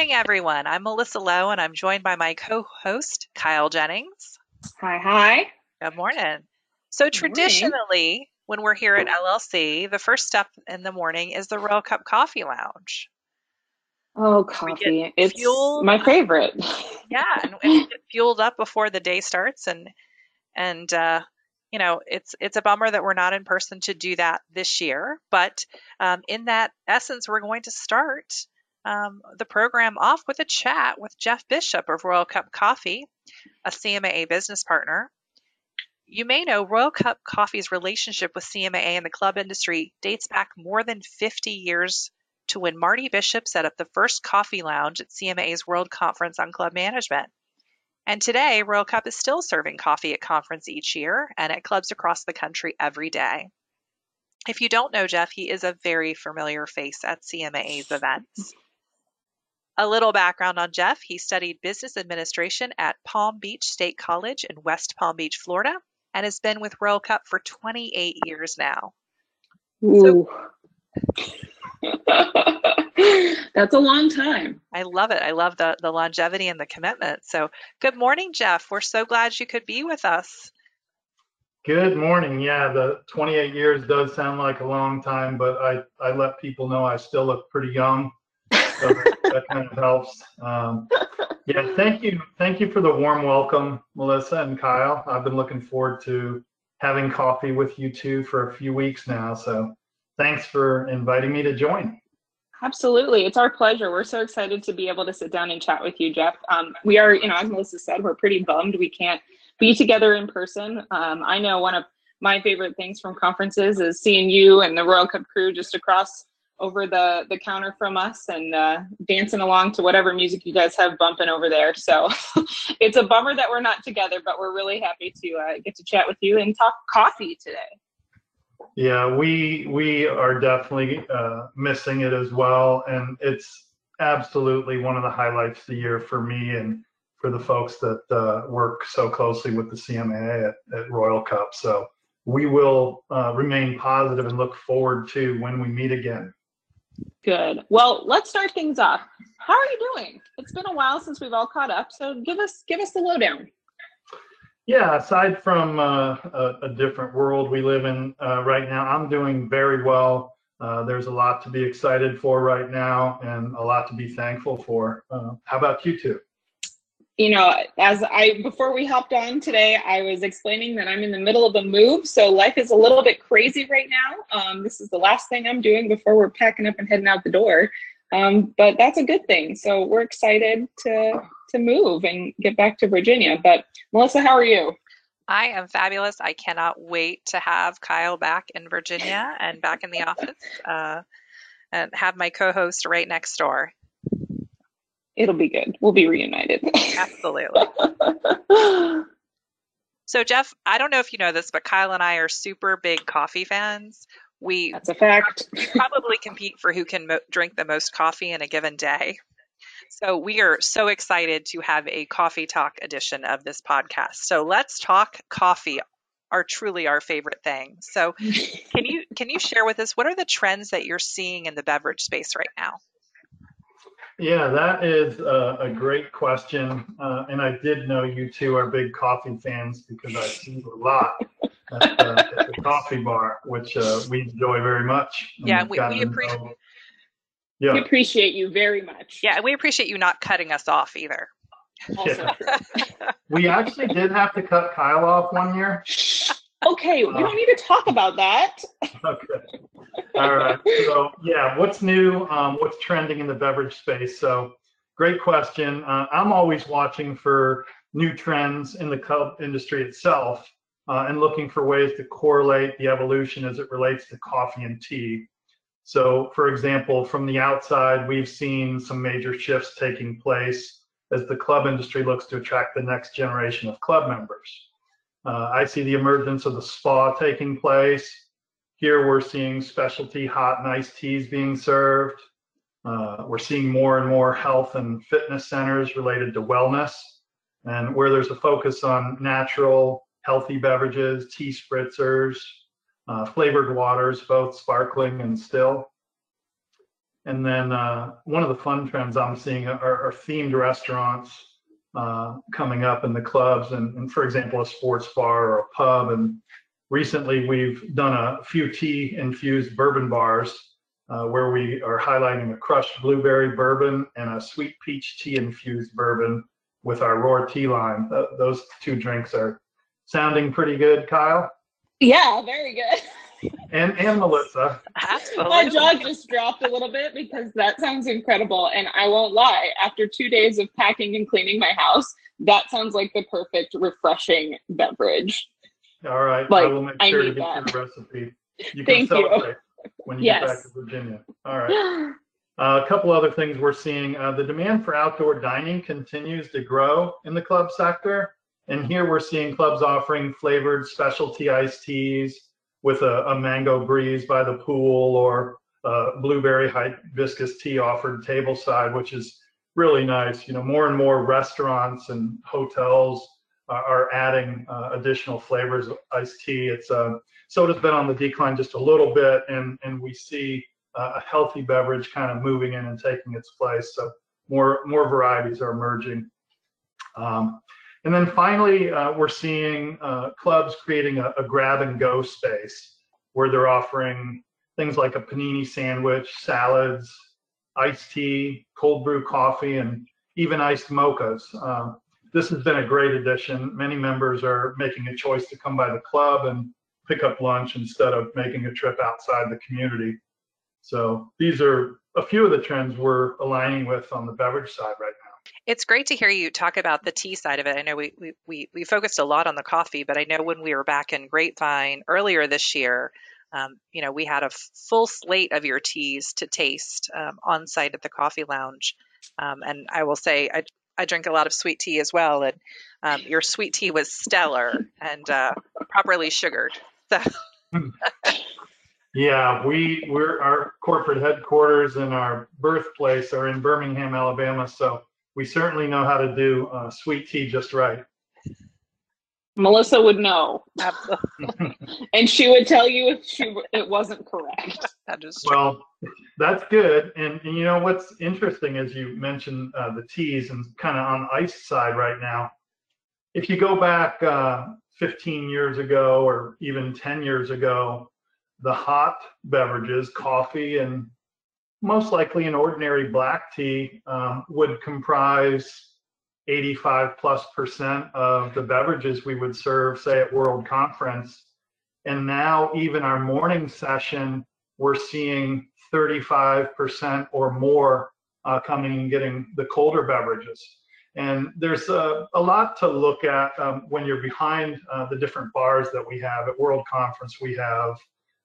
Morning, everyone. I'm Melissa Lowe, and I'm joined by my co host, Kyle Jennings. Hi, hi. Good morning. So, Good traditionally, morning. when we're here at LLC, the first step in the morning is the Royal Cup Coffee Lounge. Oh, coffee. It's fueled, my favorite. yeah, and, and fueled up before the day starts, and and uh, you know it's it's a bummer that we're not in person to do that this year. But um, in that essence, we're going to start um, the program off with a chat with Jeff Bishop of Royal Cup Coffee, a CMAA business partner. You may know Royal Cup Coffee's relationship with CMAA and the club industry dates back more than 50 years to when Marty Bishop set up the first coffee lounge at CMAA's World Conference on Club Management. And today, Royal Cup is still serving coffee at conference each year and at clubs across the country every day. If you don't know Jeff, he is a very familiar face at CMAA's events. A little background on Jeff he studied business administration at Palm Beach State College in West Palm Beach, Florida, and has been with Royal Cup for 28 years now. So Ooh. That's a long time. I love it. I love the, the longevity and the commitment. So, good morning, Jeff. We're so glad you could be with us. Good morning. Yeah, the 28 years does sound like a long time, but I, I let people know I still look pretty young. So that, kind of helps. Um, yeah, thank you. Thank you for the warm welcome, Melissa and Kyle. I've been looking forward to having coffee with you two for a few weeks now. So thanks for inviting me to join. Absolutely. It's our pleasure. We're so excited to be able to sit down and chat with you, Jeff. Um, we are, you know, as Melissa said, we're pretty bummed we can't be together in person. Um, I know one of my favorite things from conferences is seeing you and the Royal Cup crew just across over the, the counter from us and uh, dancing along to whatever music you guys have bumping over there. So it's a bummer that we're not together, but we're really happy to uh, get to chat with you and talk coffee today. Yeah, we we are definitely uh, missing it as well, and it's absolutely one of the highlights of the year for me and for the folks that uh, work so closely with the CMA at, at Royal Cup. So we will uh, remain positive and look forward to when we meet again. Good. Well, let's start things off. How are you doing? It's been a while since we've all caught up, so give us give us the lowdown. Yeah, aside from uh, a, a different world we live in uh, right now, I'm doing very well. Uh, there's a lot to be excited for right now and a lot to be thankful for. Uh, how about you two? You know, as I before we hopped on today, I was explaining that I'm in the middle of a move, so life is a little bit crazy right now. Um, this is the last thing I'm doing before we're packing up and heading out the door. Um, but that's a good thing. So we're excited to to move and get back to Virginia. But Melissa, how are you? I am fabulous. I cannot wait to have Kyle back in Virginia and back in the office uh, and have my co host right next door. It'll be good. We'll be reunited. Absolutely. So, Jeff, I don't know if you know this, but Kyle and I are super big coffee fans. We, That's a fact. we probably compete for who can mo- drink the most coffee in a given day. So, we are so excited to have a coffee talk edition of this podcast. So, let's talk coffee. Are truly our favorite thing. So, can you can you share with us what are the trends that you're seeing in the beverage space right now? Yeah, that is a, a great question. Uh, and I did know you two are big coffee fans because I see you a lot at, uh, at the coffee bar, which uh, we enjoy very much. And Yeah, we've we- gotten we to appreciate- know- We appreciate you very much. Yeah, and we appreciate you not cutting us off either. Yeah. we actually did have to cut Kyle off one year. Okay, we don't need to talk about that. Okay. All right. So yeah, what's new? Um, what's trending in the beverage space? So great question. Uh, I'm always watching for new trends in the cup industry itself uh, and looking for ways to correlate the evolution as it relates to coffee and tea. So for example, from the outside, we've seen some major shifts taking place as the club industry looks to attract the next generation of club members. Uh, I see the emergence of the spa taking place. Here we're seeing specialty hot and iced teas being served. Uh, we're seeing more and more health and fitness centers related to wellness, and where there's a focus on natural, healthy beverages, tea spritzers, uh, flavored waters, both sparkling and still. And then uh, one of the fun trends I'm seeing are, are themed restaurants uh, coming up in the clubs, and, and, for example, a sports bar or a pub. And recently, we've done a few tea infused bourbon bars uh, where we are highlighting a crushed blueberry bourbon and a sweet peach tea infused bourbon with our Roar tea line. Th- those two drinks are sounding pretty good, Kyle. Yeah, very good. and and Melissa. Absolutely. My jaw just dropped a little bit because that sounds incredible. And I won't lie, after two days of packing and cleaning my house, that sounds like the perfect refreshing beverage. All right. Like, I will make sure to get that. you the recipe. You can Thank you. when you get back to Virginia. All right. Uh, a couple other things we're seeing. Uh, the demand for outdoor dining continues to grow in the club sector. And here we're seeing clubs offering flavored specialty iced teas with a, a mango breeze by the pool or uh, blueberry hibiscus tea offered tableside, which is really nice. You know, more and more restaurants and hotels are, are adding uh, additional flavors of iced tea. It's uh, soda's been on the decline just a little bit, and and we see uh, a healthy beverage kind of moving in and taking its place. So more more varieties are emerging. Um, and then finally, uh, we're seeing uh, clubs creating a, a grab and go space where they're offering things like a panini sandwich, salads, iced tea, cold brew coffee, and even iced mochas. Um, this has been a great addition. Many members are making a choice to come by the club and pick up lunch instead of making a trip outside the community. So these are a few of the trends we're aligning with on the beverage side right now. It's great to hear you talk about the tea side of it. I know we, we, we, we focused a lot on the coffee, but I know when we were back in Grapevine earlier this year, um, you know, we had a full slate of your teas to taste um, on site at the coffee lounge. Um, and I will say, I, I drink a lot of sweet tea as well. And um, your sweet tea was stellar and uh, properly sugared. So, Yeah, we we're our corporate headquarters and our birthplace are in Birmingham, Alabama. So we certainly know how to do uh, sweet tea just right. Melissa would know, absolutely. and she would tell you if she it wasn't correct. That is true. Well, that's good. And, and you know what's interesting is you mentioned uh, the teas and kind of on the ice side right now. If you go back uh, 15 years ago or even 10 years ago, the hot beverages, coffee and most likely an ordinary black tea, um, would comprise 85 plus percent of the beverages we would serve, say at World Conference. And now, even our morning session, we're seeing 35% or more uh, coming and getting the colder beverages. And there's a, a lot to look at um, when you're behind uh, the different bars that we have. At World Conference, we have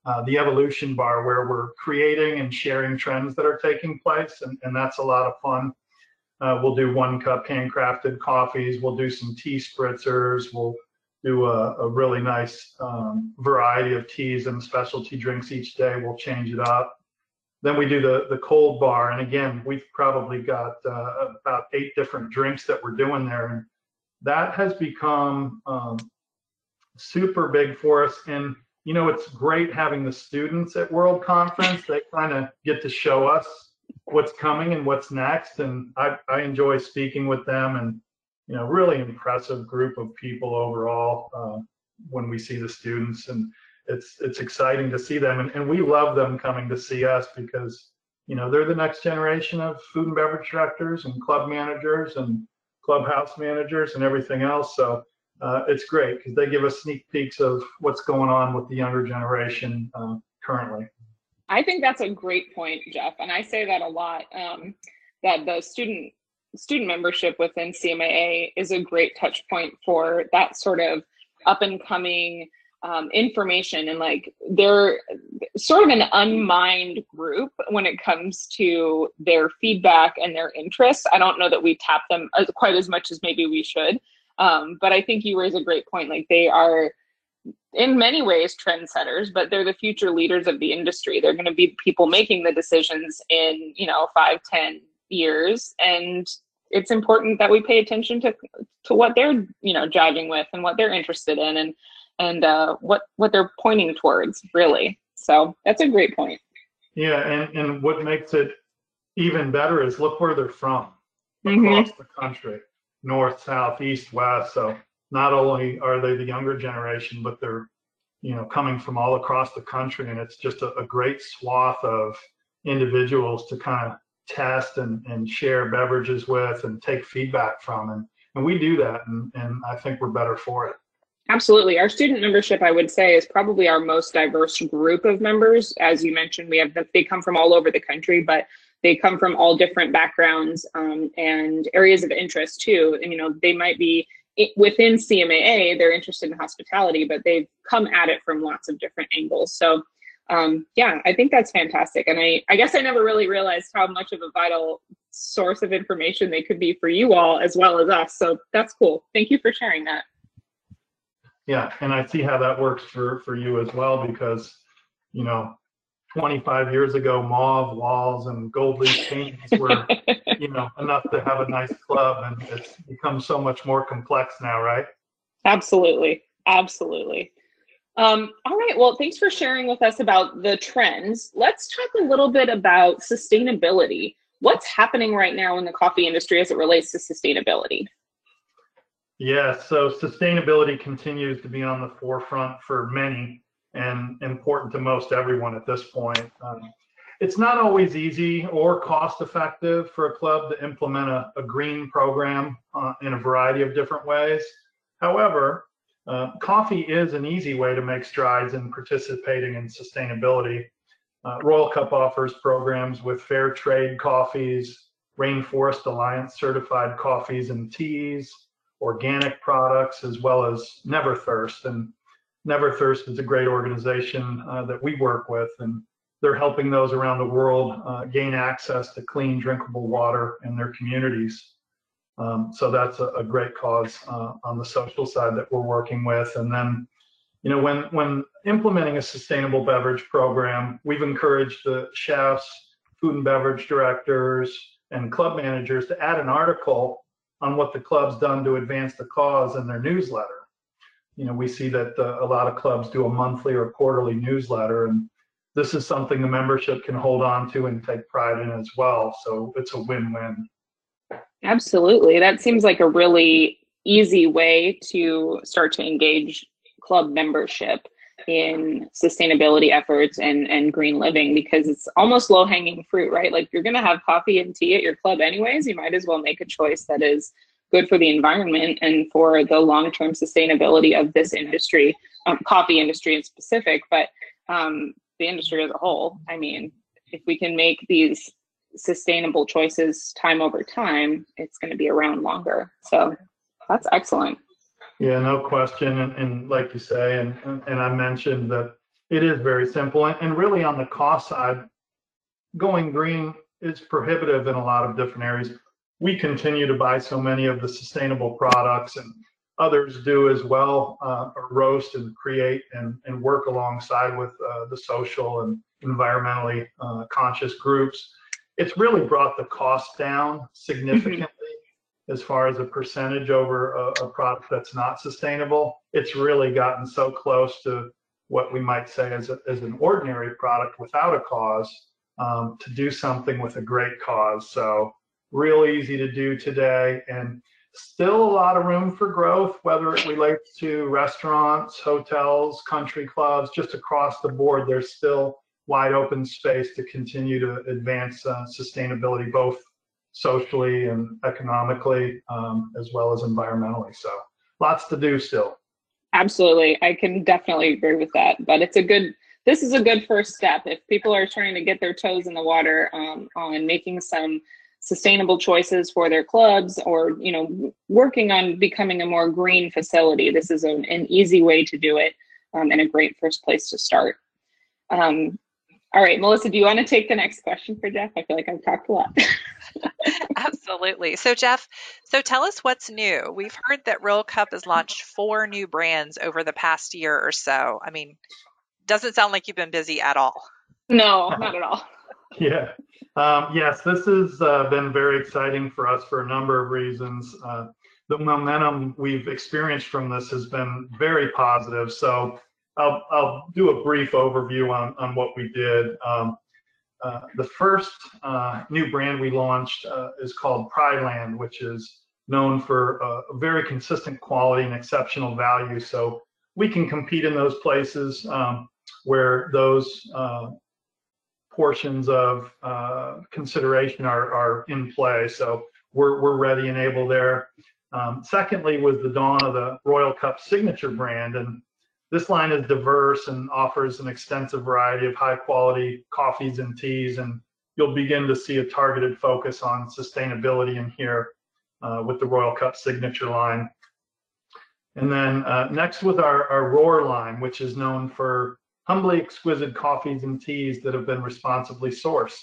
uh, the Evolution Bar where we're creating and sharing trends that are taking place, and, and that's a lot of fun. Uh, we'll do one cup handcrafted coffees, we'll do some tea spritzers, we'll do a, a really nice um, variety of teas and specialty drinks each day. We'll change it up. Then we do the, the cold bar. And again, we've probably got uh, about eight different drinks that we're doing there. And that has become um, super big for us. And, you know, it's great having the students at World Conference. They kind of get to show us what's coming and what's next. And I, I enjoy speaking with them and, you know, really impressive group of people overall uh, when we see the students. And it's it's exciting to see them. And, and we love them coming to see us because, you know, they're the next generation of food and beverage directors and club managers and clubhouse managers and everything else. So uh, it's great because they give us sneak peeks of what's going on with the younger generation uh, currently. I think that's a great point, Jeff, and I say that a lot. Um, that the student student membership within CMAA is a great touch point for that sort of up and coming um, information and like they're sort of an unmined group when it comes to their feedback and their interests. I don't know that we tap them quite as much as maybe we should, um, but I think you raise a great point. Like they are in many ways trendsetters but they're the future leaders of the industry. They're going to be people making the decisions in you know five ten years. And it's important that we pay attention to to what they're you know jiving with and what they're interested in and and uh, what what they're pointing towards really. So that's a great point. Yeah, and, and what makes it even better is look where they're from Mhm. across the country, north, south, east, west. So not only are they the younger generation, but they're, you know, coming from all across the country. And it's just a, a great swath of individuals to kind of test and, and share beverages with and take feedback from. And, and we do that. And, and I think we're better for it. Absolutely. Our student membership, I would say, is probably our most diverse group of members. As you mentioned, we have they come from all over the country, but they come from all different backgrounds um, and areas of interest too. And you know, they might be within CMAA, they're interested in hospitality, but they've come at it from lots of different angles. So, um, yeah, I think that's fantastic. And I, I guess I never really realized how much of a vital source of information they could be for you all as well as us. So that's cool. Thank you for sharing that. Yeah, and I see how that works for for you as well because, you know, 25 years ago, mauve walls and gold leaf paintings were, you know, enough to have a nice club, and it's become so much more complex now, right? Absolutely, absolutely. Um, all right, well, thanks for sharing with us about the trends. Let's talk a little bit about sustainability. What's happening right now in the coffee industry as it relates to sustainability? Yeah, so sustainability continues to be on the forefront for many and important to most everyone at this point. Um, it's not always easy or cost effective for a club to implement a, a green program uh, in a variety of different ways. However, uh, coffee is an easy way to make strides in participating in sustainability. Uh, Royal Cup offers programs with fair trade coffees, Rainforest Alliance certified coffees and teas, organic products, as well as Neverthirst. And Neverthirst is a great organization uh, that we work with, and they're helping those around the world uh, gain access to clean, drinkable water in their communities. Um, so that's a, a great cause uh, on the social side that we're working with. And then, you know, when when implementing a sustainable beverage program, we've encouraged the chefs, food and beverage directors, and club managers to add an article on what the club's done to advance the cause in their newsletter. You know, we see that uh, a lot of clubs do a monthly or quarterly newsletter, and this is something the membership can hold on to and take pride in as well. So it's a win-win. Absolutely. That seems like a really easy way to start to engage club membership in sustainability efforts and, and green living because it's almost low hanging fruit, right? Like you're going to have coffee and tea at your club anyways. You might as well make a choice that is good for the environment and for the long term sustainability of this industry, um, coffee industry in specific, but um, the industry as a whole. I mean, if we can make these sustainable choices time over time, it's going to be around longer. So that's excellent. Yeah, no question. And, and like you say, and, and I mentioned that it is very simple. And, and really on the cost side, going green is prohibitive in a lot of different areas. We continue to buy so many of the sustainable products and others do as well, uh, roast and create and, and work alongside with uh, the social and environmentally uh, conscious groups. It's really brought the cost down significantly as far as a percentage over a, a, product that's not sustainable. It's really gotten so close to what we might say as, a, as an ordinary product without a cause um, to do something with a great cause. So real easy to do today and still a lot of room for growth, whether it relates to restaurants, hotels, country clubs, just across the board, there's still wide open space to continue to advance uh, sustainability, both socially and economically, um, as well as environmentally. So lots to do still. Absolutely. I can definitely agree with that. But it's a good, this is a good first step. If people are trying to get their toes in the water um, on making some sustainable choices for their clubs or, you know, working on becoming a more green facility, this is an, an easy way to do it um, and a great first place to start. Um, all right, Melissa, do you want to take the next question for Jeff? I feel like I've talked a lot. Absolutely. So, Jeff, so tell us what's new. We've heard that Royal Cup has launched four new brands over the past year or so. I mean, doesn't sound like you've been busy at all. No, not at all. Yeah. Um, yes, this has uh, been very exciting for us for a number of reasons. Uh, the momentum we've experienced from this has been very positive. So, I'll, I'll do a brief overview on, on what we did. Um, uh, the first uh, new brand we launched uh, is called Prideland, which is known for a very consistent quality and exceptional value. So we can compete in those places um, where those uh, portions of uh, consideration are, are in play. So we're, we're ready and able there. Um, secondly was the dawn of the Royal Cup signature brand. And this line is diverse and offers an extensive variety of high quality coffees and teas. And you'll begin to see a targeted focus on sustainability in here uh, with the Royal Cup signature line. And then uh, next with our, our Roar line, which is known for humbly exquisite coffees and teas that have been responsibly sourced.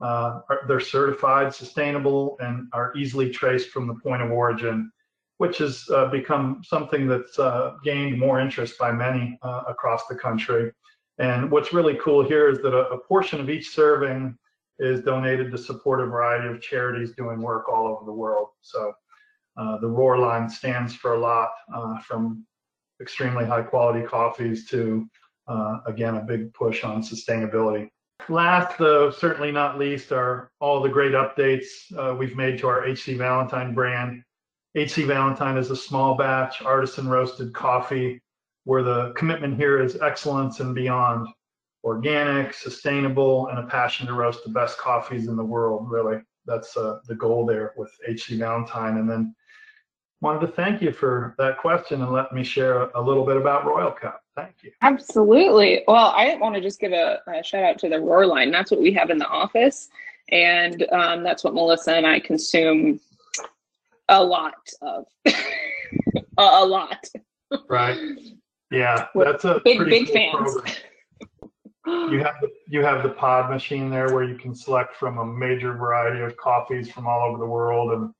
Uh, they're certified, sustainable, and are easily traced from the point of origin, which has uh, become something that's uh, gained more interest by many uh, across the country. And what's really cool here is that a, a portion of each serving is donated to support a variety of charities doing work all over the world. So uh, the Roar line stands for a lot, uh, from extremely high quality coffees to, uh, again, a big push on sustainability. Last, though certainly not least, are all the great updates uh, we've made to our HC Valentine brand. HC Valentine is a small batch artisan roasted coffee where the commitment here is excellence and beyond organic, sustainable, and a passion to roast the best coffees in the world, really. That's uh, the goal there with HC Valentine. And then wanted to thank you for that question and let me share a little bit about Royal Cup. Thank you. Absolutely. Well, I want to just give a, a, shout out to the Roar line. That's what we have in the office. And um, that's what Melissa and I consume a lot of. a, lot. Right. Yeah, that's a big, big cool fans. Program you have the, you have the pod machine there where you can select from a major variety of coffees from all over the world and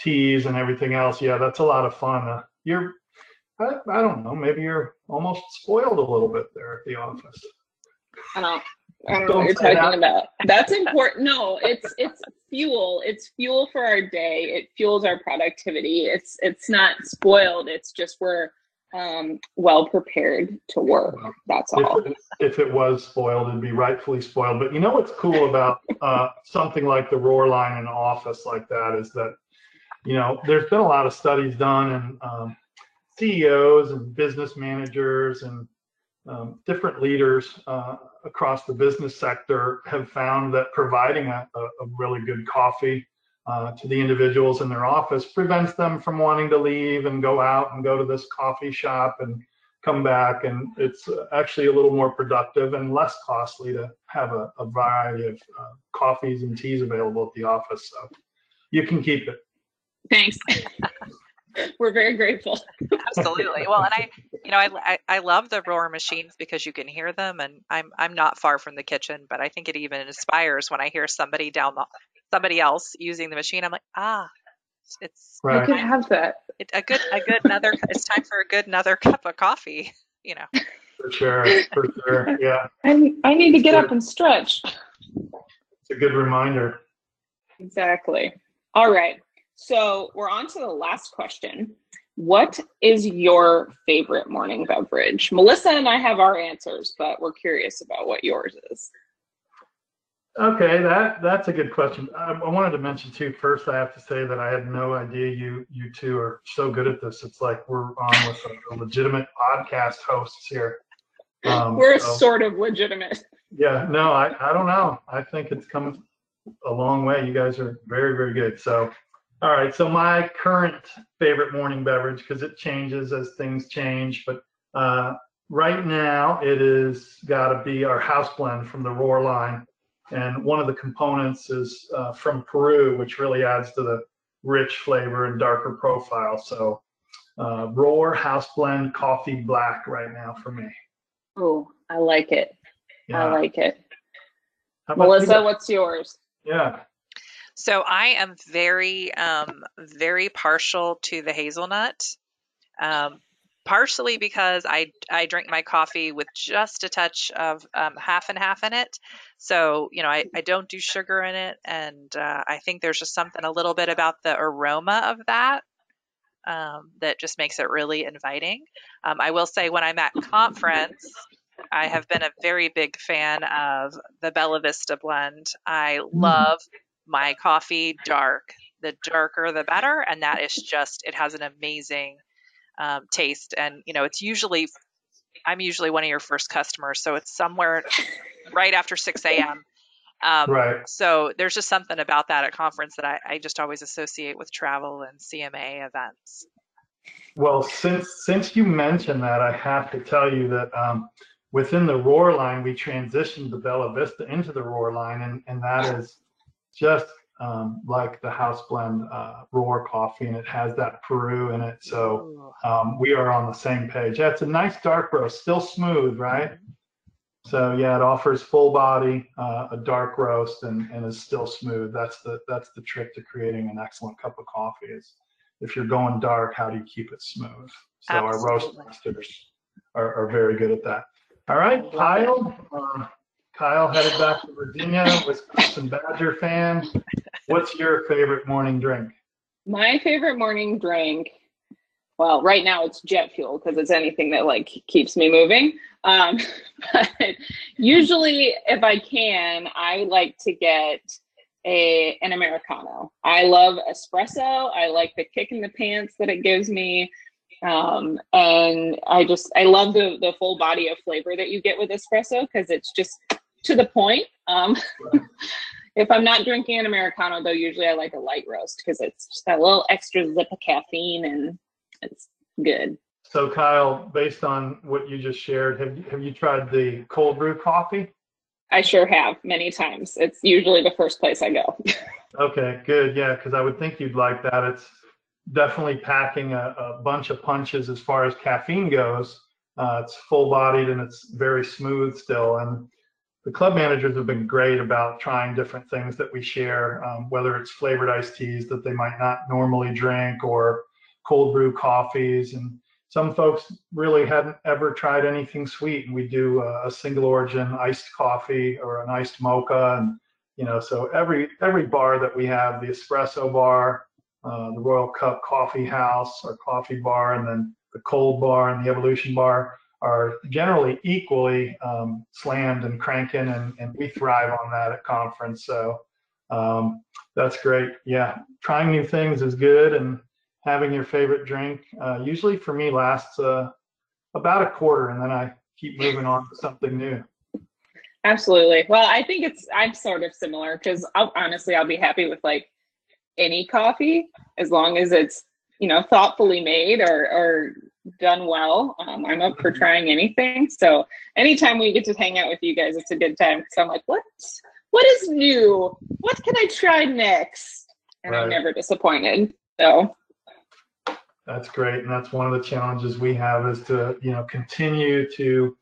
teas and everything else. Yeah, that's a lot of fun. Uh, you're I, I don't know, maybe you're almost spoiled a little bit there at the office. I don't I don't, don't know what you're talking that. about. That's important. No, it's it's fuel. It's fuel for our day. It fuels our productivity. It's it's not spoiled. It's just we're um, well prepared to work. That's all. If it, if it, was spoiled, it'd be rightfully spoiled. But you know what's cool about uh, something like the Roar line in an office like that is that, you know, there's been a lot of studies done and um, CEOs and business managers and um, different leaders uh, across the business sector have found that providing a, a, a really good coffee uh, to the individuals in their office prevents them from wanting to leave and go out and go to this coffee shop and come back. And it's actually a little more productive and less costly to have a, a variety of uh, coffees and teas available at the office. So you can keep it. Thanks. We're very grateful. Absolutely. Well, and I, you know, I, I, I love the roar machines because you can hear them, and I'm I'm not far from the kitchen, but I think it even inspires when I hear somebody down the somebody else using the machine, I'm like, ah, it's right. I could have that. It, a good, a good another. it's time for a good another cup of coffee. You know. For sure, for sure, yeah. I I need to get up and stretch. It's a good reminder. Exactly. All right. So we're on to the last question. What is your favorite morning beverage? Melissa and I have our answers, but we're curious about what yours is. Okay, that that's a good question. I, I, wanted to mention too. First, I have to say that I had no idea you you two are so good at this. It's like we're on with a, a legitimate podcast hosts here. Um, we're so, sort of legitimate. Yeah, no, I I don't know. I think it's come a long way. You guys are very very good. So, all right. So my current favorite morning beverage because it changes as things change, but uh, right now it is got to be our house blend from the Roar line and one of the components is uh, from Peru, which really adds to the rich flavor and darker profile. So, uh, Roar House Blend Coffee Black right now for me. Oh, I like it. Yeah. I like it. Melissa, you? what's yours? Yeah. So I am very, um, very partial to the hazelnut. Um, partially because I I drink my coffee with just a touch of um, half and half in it. So you know I, I don't do sugar in it, and uh, I think there's just something a little bit about the aroma of that um, that just makes it really inviting. Um, I will say when I'm at conference, I have been a very big fan of the Bella Vista blend. I love my coffee dark. The darker, the better. And that is just, it has an amazing um, taste. And, you know, it's usually, I'm usually one of your first customers. So it's somewhere right after 6 a.m. Um, Right. so there's just something about that at conference that I, I just always associate with travel and CMA events. Well, since since you mentioned that, I have to tell you that um, within the Roar line, we transitioned the Bella Vista into the Roar line, and and that is just um, like the house blend uh, Roar coffee, and it has that Peru in it. So um, we are on the same page. Yeah, it's a nice dark roast, still smooth, right? So yeah, it offers full body, uh, a dark roast, and, and is still smooth. That's the that's the trick to creating an excellent cup of coffee. Is if you're going dark, how do you keep it smooth? So our roast masters are, are very good at that. All right, Kyle. Uh, Kyle headed back to Virginia, Wisconsin Badger fan. What's your favorite morning drink? My favorite morning drink. Well, right now it's jet fuel because it's anything that like keeps me moving. Um, but usually, if I can, I like to get a an americano. I love espresso. I like the kick in the pants that it gives me, um, and I just I love the the full body of flavor that you get with espresso because it's just to the point. Um, if I'm not drinking an americano, though, usually I like a light roast because it's just that little extra zip of caffeine and it's good. So Kyle, based on what you just shared, have you, have you tried the cold brew coffee? I sure have many times. It's usually the first place I go. Okay, good. Yeah, because I would think you'd like that. It's definitely packing a, a bunch of punches as far as caffeine goes. Uh, it's full bodied and it's very smooth still. And the club managers have been great about trying different things that we share, um, whether it's flavored iced teas that they might not normally drink or cold brew coffees. And some folks really hadn't ever tried anything sweet. And we do a, a single origin iced coffee or an iced mocha. And, you know, so every, every bar that we have, the espresso bar, uh, the Royal Cup Coffee House or coffee bar, and then the cold bar and the evolution bar are generally equally um, slammed and cranking, and, and we thrive on that at conference. So um, that's great. Yeah, trying new things is good, and having your favorite drink uh, usually for me lasts uh, about a quarter, and then I keep moving on to something new. Absolutely. Well, I think it's I'm sort of similar because honestly, I'll be happy with like any coffee as long as it's you know thoughtfully made or or done well. Um, I'm up for Mhm. trying anything. So anytime we get to hang out with you guys, it's a good time because I'm like, what what is new? What can I try next? And I'm never disappointed. So That's great, and that's one of the challenges we have is to you know continue to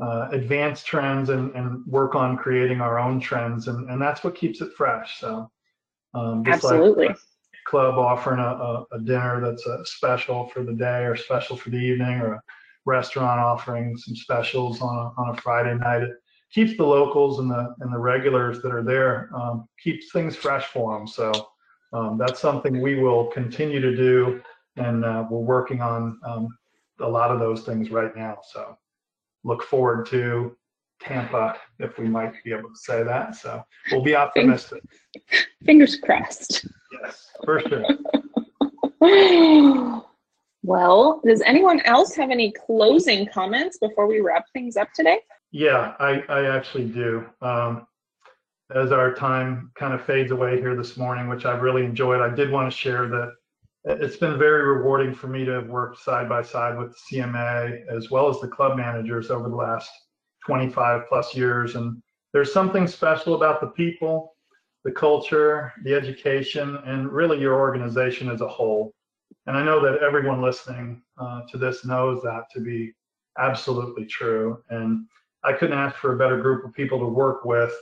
uh, advance trends and, and work on creating our own trends, and, and that's what keeps it fresh. So, um, just like absolutely. Club offering a, a, a dinner that's a special for the day or special for the evening, or a restaurant offering some specials on a, on a Friday night. It keeps the locals and the and the regulars that are there um, keeps things fresh for them. So um, that's something we will continue to do, and uh, we're working on um, a lot of those things right now. So look forward to Tampa, if we might be able to say that. So we'll be optimistic. Fingers crossed. Yes, for sure. well, does anyone else have any closing comments before we wrap things up today? Yeah, I, I actually do. Um, as our time kind of fades away here this morning, which I've really enjoyed, I did want to share that it's been very rewarding for me to have worked side by side with the CMA as well as the club managers over the last 25 plus years. And there's something special about the people, the culture, the education, and really your organization as a whole. And I know that everyone listening uh, to this knows that to be absolutely true. And I couldn't ask for a better group of people to work with.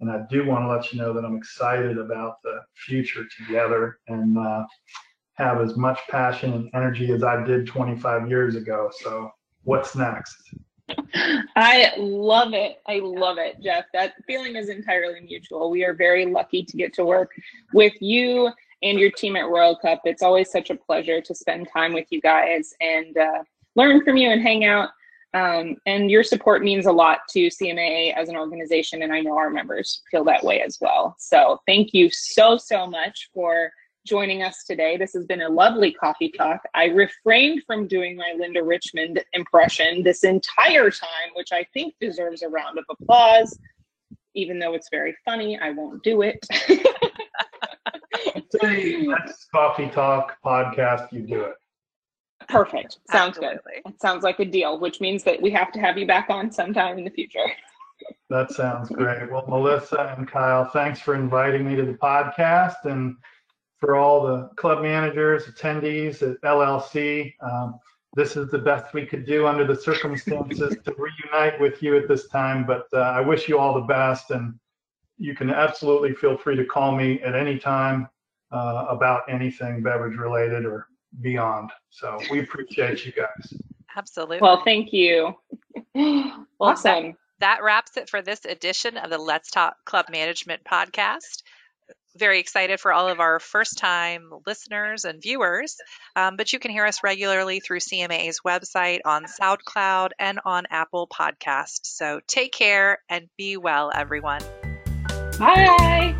And I do want to let you know that I'm excited about the future together and uh, have as much passion and energy as I did 25 years ago. So, what's next? I love it. I love it, Jeff. That feeling is entirely mutual. We are very lucky to get to work with you and your team at Royal Cup. It's always such a pleasure to spend time with you guys and uh, learn from you and hang out. Um, and your support means a lot to CMAA as an organization, and I know our members feel that way as well. So thank you so, so much for joining us today. This has been a lovely coffee talk. I refrained from doing my Linda Richman impression this entire time, which I think deserves a round of applause. Even though it's very funny, I won't do it. Next coffee talk podcast, you do it. Perfect. Sounds Absolutely. good. It sounds like a deal, which means that we have to have you back on sometime in the future. That sounds great. Well, Melissa and Kyle, thanks for inviting me to the podcast and for all the club managers, attendees at LLC. Um, this is the best we could do under the circumstances to reunite with you at this time, but uh, I wish you all the best and you can absolutely feel free to call me at any time uh, about anything beverage related or beyond. So we appreciate you guys. Absolutely. Well, thank you. Well, awesome. that wraps it for this edition of the Let's Talk Club Management podcast. Very excited for all of our first time listeners and viewers. Um, but you can hear us regularly through CMA's website, on SoundCloud, and on Apple Podcast. So take care and be well, everyone. Bye.